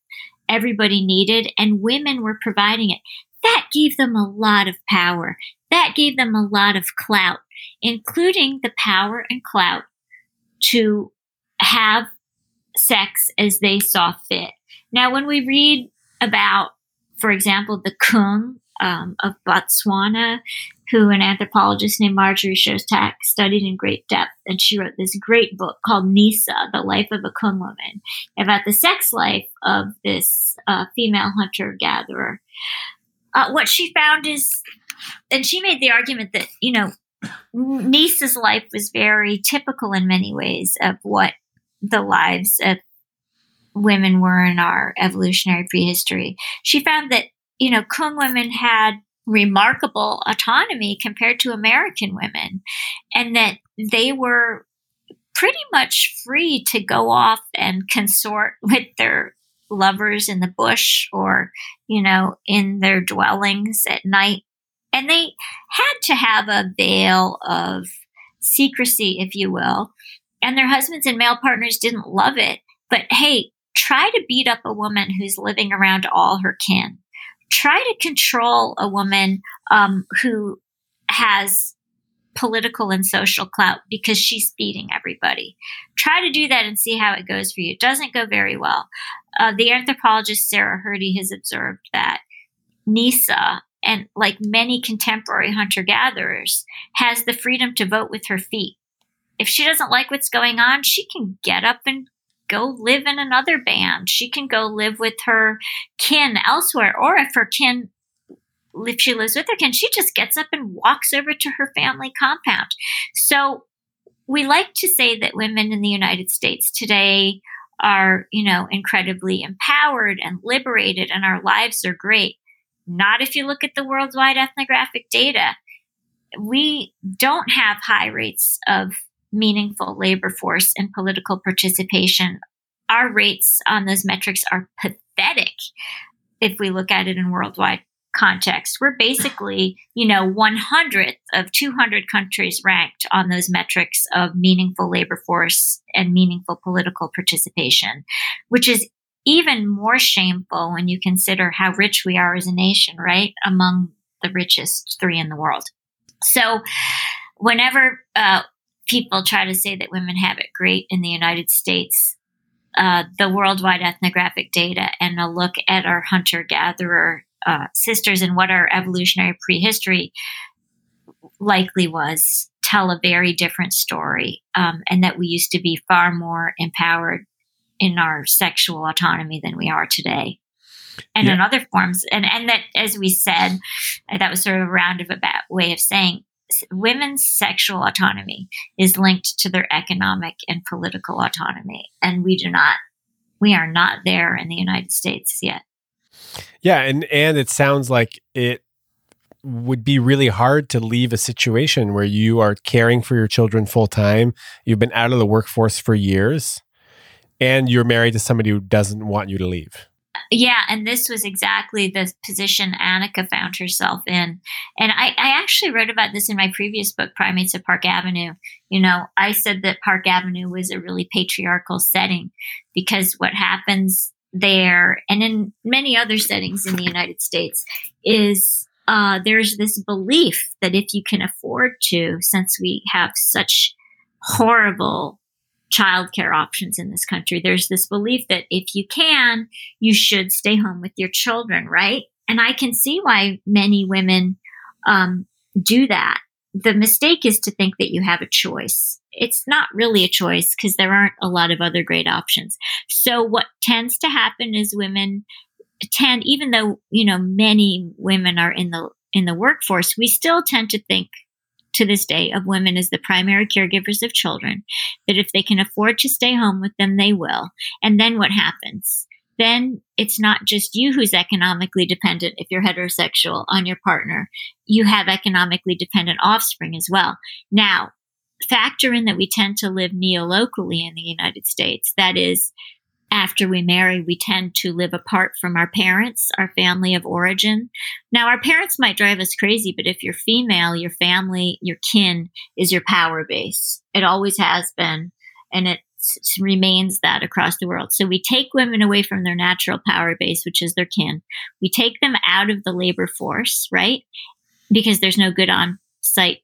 everybody needed, and women were providing it. That gave them a lot of power. That gave them a lot of clout, including the power and clout to have sex as they saw fit. Now, when we read about, for example, the Kung um, of Botswana, who an anthropologist named Marjorie Shostak studied in great depth. And she wrote this great book called Nisa, The Life of a Kung Woman, about the sex life of this uh, female hunter gatherer. Uh, what she found is, and she made the argument that, you know, Nisa's life was very typical in many ways of what the lives of women were in our evolutionary prehistory. She found that you know, Kung women had remarkable autonomy compared to American women, and that they were pretty much free to go off and consort with their lovers in the bush or, you know, in their dwellings at night. And they had to have a veil of secrecy, if you will. And their husbands and male partners didn't love it. But hey, try to beat up a woman who's living around all her kin try to control a woman um, who has political and social clout because she's feeding everybody. Try to do that and see how it goes for you. It doesn't go very well. Uh, the anthropologist Sarah Hrdy has observed that Nisa, and like many contemporary hunter gatherers, has the freedom to vote with her feet. If she doesn't like what's going on, she can get up and go live in another band. She can go live with her kin elsewhere. Or if her kin, if she lives with her kin, she just gets up and walks over to her family compound. So we like to say that women in the United States today are, you know, incredibly empowered and liberated and our lives are great. Not if you look at the worldwide ethnographic data. We don't have high rates of meaningful labor force and political participation. Our rates on those metrics are pathetic if we look at it in worldwide context. We're basically, you know, 100th of 200 countries ranked on those metrics of meaningful labor force and meaningful political participation, which is even more shameful when you consider how rich we are as a nation, right? Among the richest three in the world. So, whenever uh, people try to say that women have it great in the United States, uh, the worldwide ethnographic data and a look at our hunter gatherer uh, sisters and what our evolutionary prehistory likely was tell a very different story, um, and that we used to be far more empowered in our sexual autonomy than we are today. And yeah. in other forms, and, and that, as we said, that was sort of a roundabout way of saying women's sexual autonomy is linked to their economic and political autonomy. And we do not, we are not there in the United States yet. Yeah. And, and it sounds like it would be really hard to leave a situation where you are caring for your children full time. You've been out of the workforce for years and you're married to somebody who doesn't want you to leave. Yeah, and this was exactly the position Annika found herself in. And I, I, actually wrote about this in my previous book, Primates of Park Avenue. You know, I said that Park Avenue was a really patriarchal setting because what happens there and in many other settings in the United States is uh, there's this belief that if you can afford to, since we have such horrible childcare options in this country, there's this belief that if you can, you should stay home with your children, right? And I can see why many women um, do that. The mistake is to think that you have a choice. It's not really a choice because there aren't a lot of other great options. So what tends to happen is women tend, even though, you know, many women are in the, in the workforce, we still tend to think to this day of women as the primary caregivers of children, that if they can afford to stay home with them, they will. And then what happens? Then it's not just you who's economically dependent if you're heterosexual on your partner. You have economically dependent offspring as well. Now, factor in that we tend to live neolocally in the United States. That is, after we marry, we tend to live apart from our parents, our family of origin. Now, our parents might drive us crazy, but if you're female, your family, your kin is your power base. It always has been, and it remains that across the world. So we take women away from their natural power base, which is their kin. We take them out of the labor force, right? Because there's no good on site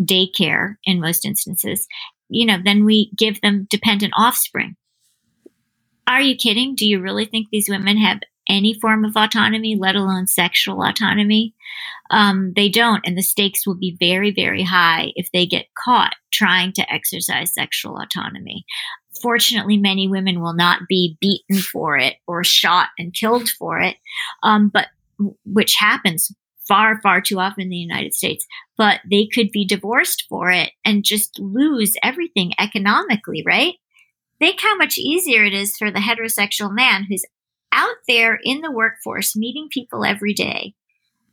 daycare in most instances. You know, then we give them dependent offspring are you kidding? Do you really think these women have any form of autonomy, let alone sexual autonomy? Um, they don't. And the stakes will be very, very high if they get caught trying to exercise sexual autonomy. Fortunately, many women will not be beaten for it or shot and killed for it, um, but which happens far, far too often in the United States. But they could be divorced for it and just lose everything economically, right? Think how much easier it is for the heterosexual man who's out there in the workforce, meeting people every day,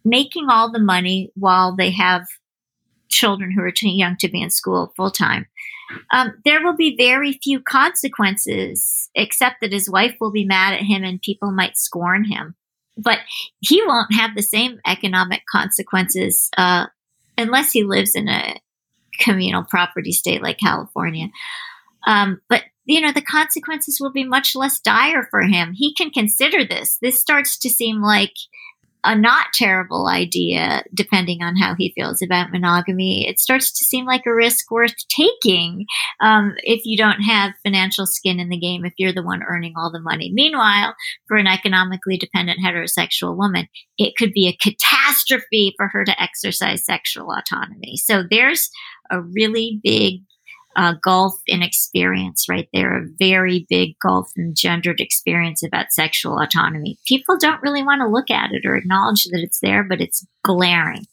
making all the money while they have children who are too young to be in school full time. Um, there will be very few consequences, except that his wife will be mad at him and people might scorn him. But he won't have the same economic consequences uh, unless he lives in a communal property state like California. Um, but you know, the consequences will be much less dire for him. He can consider this. This starts to seem like a not terrible idea, depending on how he feels about monogamy. It starts to seem like a risk worth taking um, if you don't have financial skin in the game, if you're the one earning all the money. Meanwhile, for an economically dependent heterosexual woman, it could be a catastrophe for her to exercise sexual autonomy. So there's a really big uh, gulf in experience right there, a very big gulf in gendered experience about sexual autonomy. People don't really want to look at it or acknowledge that it's there, but it's glaring.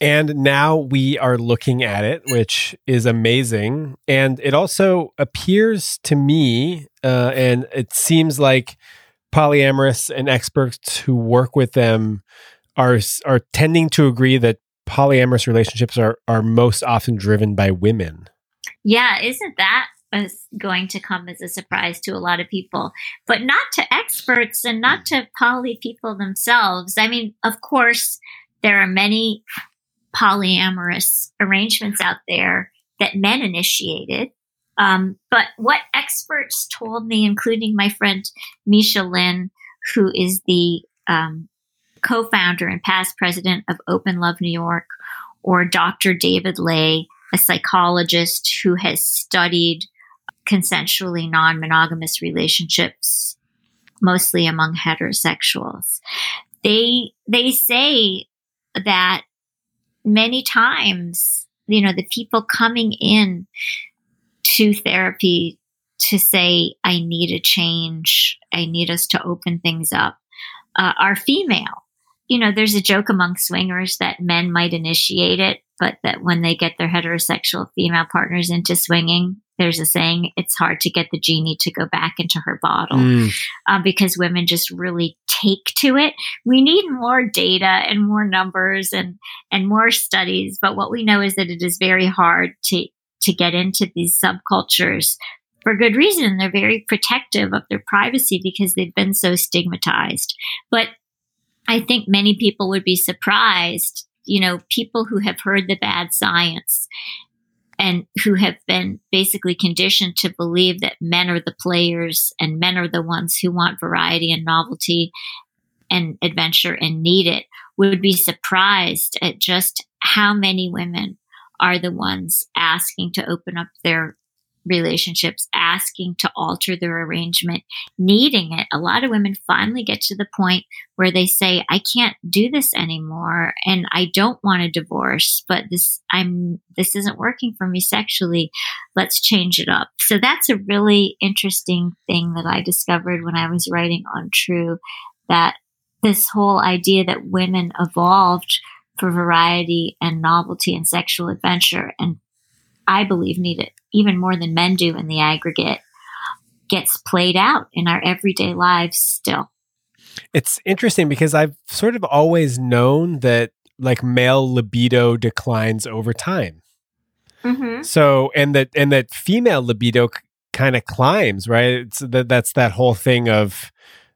And now we are looking at it, which is amazing. And it also appears to me, uh, and it seems like polyamorous and experts who work with them are are tending to agree that polyamorous relationships are are most often driven by women. Yeah, isn't that going to come as a surprise to a lot of people, but not to experts and not to poly people themselves. I mean, of course, there are many polyamorous arrangements out there that men initiated. Um, but what experts told me, including my friend Misha Lin, who is the um, co founder and past president of Open Love New York, or Dr. David Ley, a psychologist who has studied consensually non monogamous relationships, mostly among heterosexuals. They, they say that many times, you know, the people coming in to therapy to say, I need a change, I need us to open things up, uh, are female. You know, there's a joke among swingers that men might initiate it, but that when they get their heterosexual female partners into swinging, there's a saying, it's hard to get the genie to go back into her bottle mm. uh, because women just really take to it. We need more data and more numbers and, and more studies. But what we know is that it is very hard to, to get into these subcultures for good reason. They're very protective of their privacy because they've been so stigmatized. But I think many people would be surprised, you know, people who have heard the bad science and who have been basically conditioned to believe that men are the players and men are the ones who want variety and novelty and adventure and need it would be surprised at just how many women are the ones asking to open up their relationships, asking to alter their arrangement, needing it. A lot of women finally get to the point where they say, I can't do this anymore and I don't want a divorce, but this, I'm, this isn't working for me sexually. Let's change it up. So that's a really interesting thing that I discovered when I was writing Untrue that this whole idea that women evolved for variety and novelty and sexual adventure and I believe need it even more than men do in the aggregate gets played out in our everyday lives still. It's interesting because I've sort of always known that like male libido declines over time. Mm-hmm. So and that and that female libido c- kind of climbs, right? It's that that's that whole thing of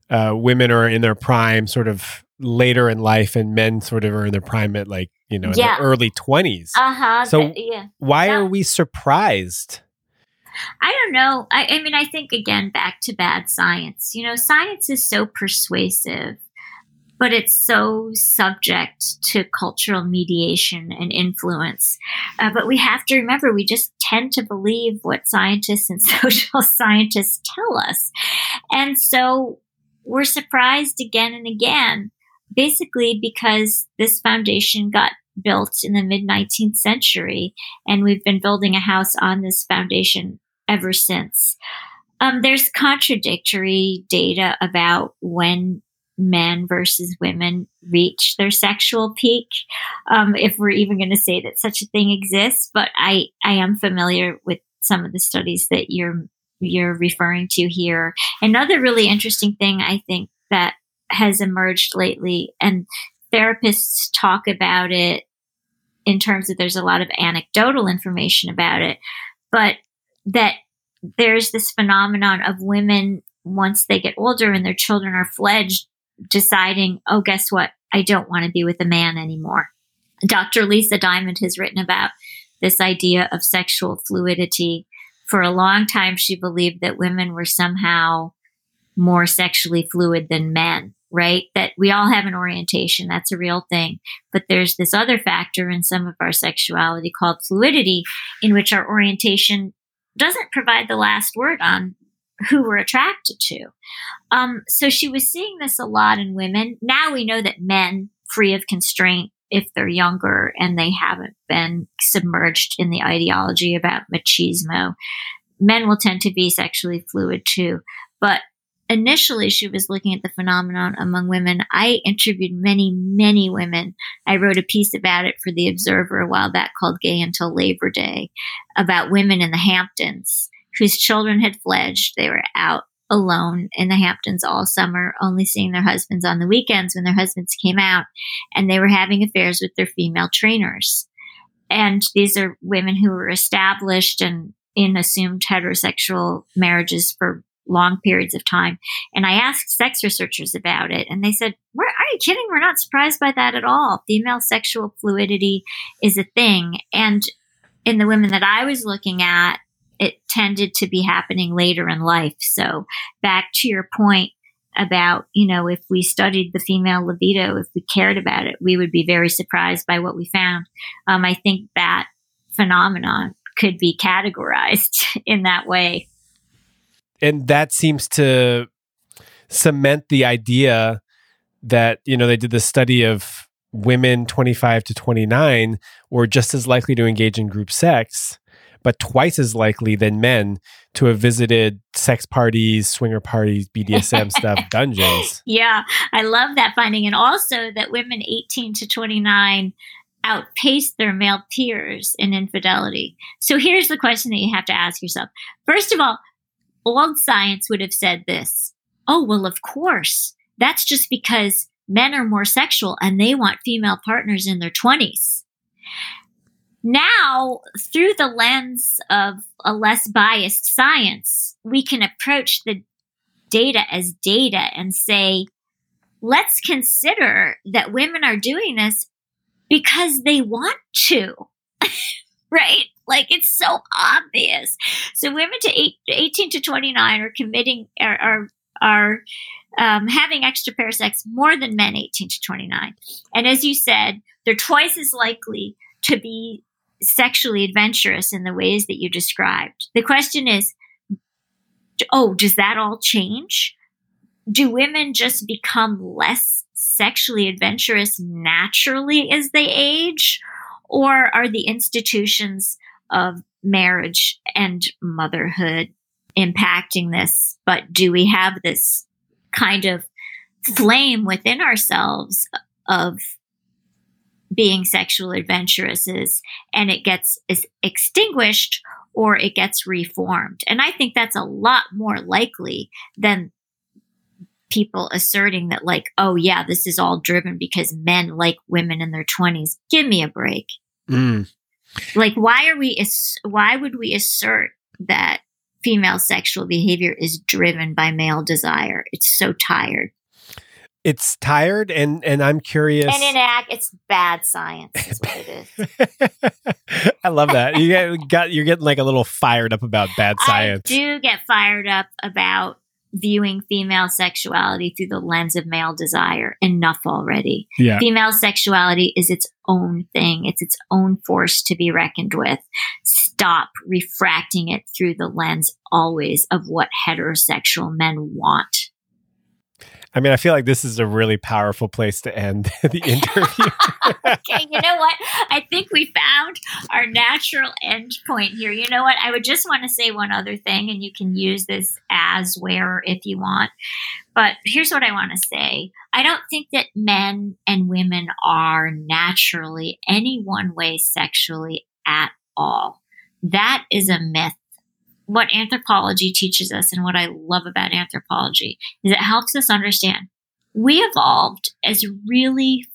uh, women are in their prime, sort of later in life, and men sort of are in their prime at like you know, yeah. in the early 20s. Uh-huh. So yeah. why yeah. are we surprised? I don't know. I, I mean, I think again, back to bad science. You know, science is so persuasive, but it's so subject to cultural mediation and influence. Uh, but we have to remember, we just tend to believe what scientists and social scientists tell us. And so we're surprised again and again basically because this foundation got built in the mid 19th century and we've been building a house on this foundation ever since. Um, there's contradictory data about when men versus women reach their sexual peak. Um, if we're even going to say that such a thing exists, but I, I am familiar with some of the studies that you're, you're referring to here. Another really interesting thing I think that has emerged lately and therapists talk about it in terms of there's a lot of anecdotal information about it, but that there's this phenomenon of women once they get older and their children are fledged deciding, oh, guess what? I don't want to be with a man anymore. Dr. Lisa Diamond has written about this idea of sexual fluidity. For a long time, she believed that women were somehow more sexually fluid than men right? That we all have an orientation. That's a real thing. But there's this other factor in some of our sexuality called fluidity, in which our orientation doesn't provide the last word on who we're attracted to. Um, so she was seeing this a lot in women. Now we know that men, free of constraint, if they're younger and they haven't been submerged in the ideology about machismo, men will tend to be sexually fluid too. But initially she was looking at the phenomenon among women. I interviewed many, many women. I wrote a piece about it for the Observer a while back called Gay Until Labor Day about women in the Hamptons whose children had fledged. They were out alone in the Hamptons all summer, only seeing their husbands on the weekends when their husbands came out, and they were having affairs with their female trainers. And these are women who were established and in assumed heterosexual marriages for long periods of time. And I asked sex researchers about it, and they said, Are you kidding? We're not surprised by that at all. Female sexual fluidity is a thing. And in the women that I was looking at, it tended to be happening later in life. So back to your point about, you know, if we studied the female libido, if we cared about it, we would be very surprised by what we found. Um, I think that phenomenon could be categorized in that way. And that seems to cement the idea that, you know, they did the study of women 25 to 29 were just as likely to engage in group sex but twice as likely than men to have visited sex parties, swinger parties, BDSM stuff, dungeons. Yeah, I love that finding. And also that women 18 to 29 outpace their male peers in infidelity. So here's the question that you have to ask yourself. First of all, old science would have said this. Oh, well, of course. That's just because men are more sexual and they want female partners in their 20s. Now, through the lens of a less biased science, we can approach the data as data and say, let's consider that women are doing this because they want to, right? Like it's so obvious. So women to eight, 18 to 29 are committing, are, are, are um, having extra pair sex more than men 18 to 29. And as you said, they're twice as likely to be sexually adventurous in the ways that you described. The question is, oh, does that all change? Do women just become less sexually adventurous naturally as they age? Or are the institutions of marriage and motherhood impacting this? But do we have this kind of flame within ourselves of being sexual adventuresses and it gets extinguished or it gets reformed. And I think that's a lot more likely than people asserting that like, oh yeah, this is all driven because men like women in their 20s. Give me a break. Mm. Like why are we why would we assert that female sexual behavior is driven by male desire? It's so tired it's tired and and I'm curious. And in act, it's bad science. Is what it is. I love that. You get, got you're getting like a little fired up about bad science. I do get fired up about viewing female sexuality through the lens of male desire. Enough already. Yeah. Female sexuality is its own thing. It's its own force to be reckoned with. Stop refracting it through the lens always of what heterosexual men want I mean, I feel like this is a really powerful place to end the interview. okay, you know what? I think we found our natural end point here. You know what? I would just want to say one other thing, and you can use this as where if you want. But here's what I want to say I don't think that men and women are naturally any one way sexually at all. That is a myth what anthropology teaches us and what I love about anthropology is it helps us understand we evolved as really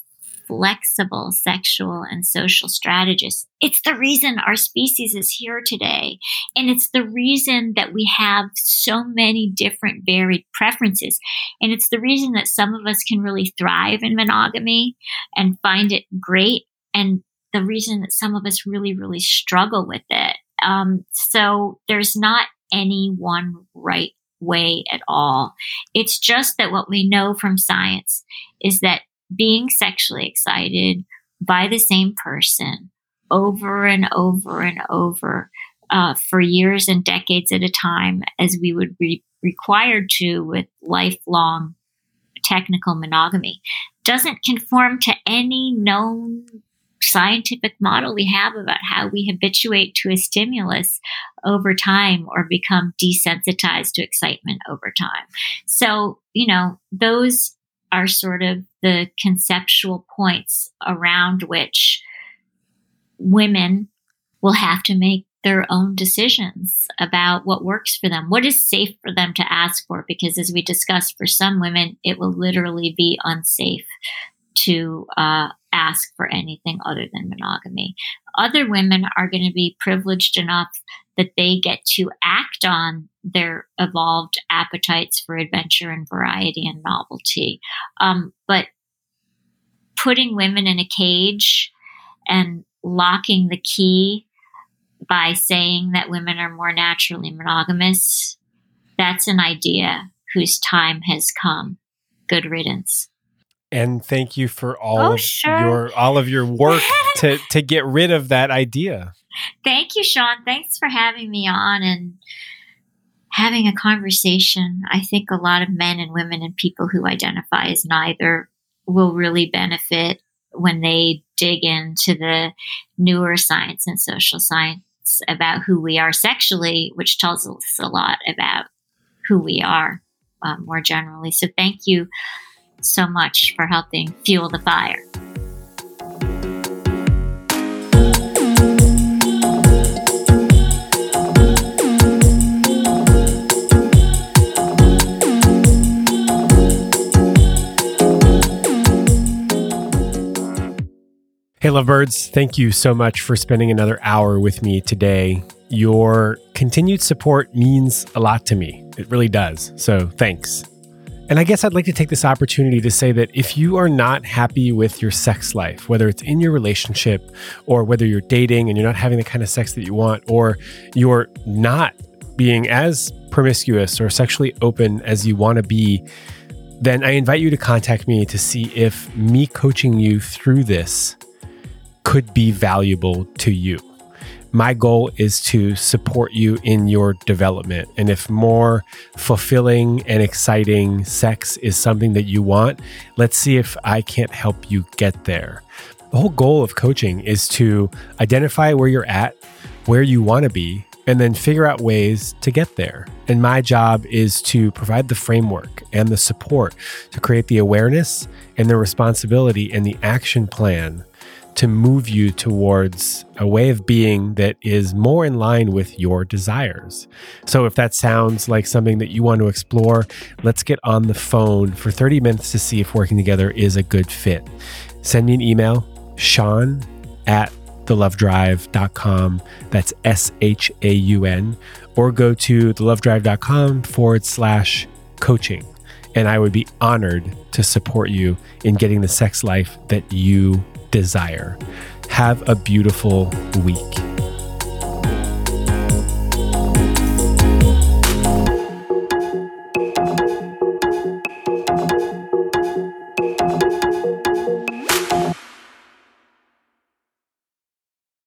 flexible sexual and social strategists. It's the reason our species is here today. And it's the reason that we have so many different varied preferences. And it's the reason that some of us can really thrive in monogamy and find it great. And the reason that some of us really, really struggle with it. Um, so there's not any one right way at all. It's just that what we know from science is that being sexually excited by the same person over and over and over uh, for years and decades at a time, as we would be required to with lifelong technical monogamy, doesn't conform to any known scientific model we have about how we habituate to a stimulus over time or become desensitized to excitement over time. So, you know, those are sort of the conceptual points around which women will have to make their own decisions about what works for them, what is safe for them to ask for. Because as we discussed, for some women, it will literally be unsafe to uh, ask for anything other than monogamy. Other women are going to be privileged enough that they get to act on their evolved appetites for adventure and variety and novelty. Um, but putting women in a cage and locking the key by saying that women are more naturally monogamous, that's an idea whose time has come. Good riddance. And thank you for all oh, of sure. your all of your work to to get rid of that idea. Thank you, Sean. Thanks for having me on and having a conversation. I think a lot of men and women and people who identify as neither will really benefit when they dig into the newer science and social science about who we are sexually, which tells us a lot about who we are um, more generally. So, thank you so much for helping fuel the fire. Hey, lovebirds, thank you so much for spending another hour with me today. Your continued support means a lot to me. It really does. So thanks. And I guess I'd like to take this opportunity to say that if you are not happy with your sex life, whether it's in your relationship or whether you're dating and you're not having the kind of sex that you want, or you're not being as promiscuous or sexually open as you want to be, then I invite you to contact me to see if me coaching you through this could be valuable to you. My goal is to support you in your development. And if more fulfilling and exciting sex is something that you want, let's see if I can't help you get there. The whole goal of coaching is to identify where you're at, where you want to be, and then figure out ways to get there. And my job is to provide the framework and the support to create the awareness and the responsibility and the action plan to move you towards a way of being that is more in line with your desires. So, if that sounds like something that you want to explore, let's get on the phone for 30 minutes to see if working together is a good fit. Send me an email, Shaun at thelovedrive.com. That's S H A U N. Or go to thelovedrive.com forward slash coaching. And I would be honored to support you in getting the sex life that you desire. Have a beautiful week.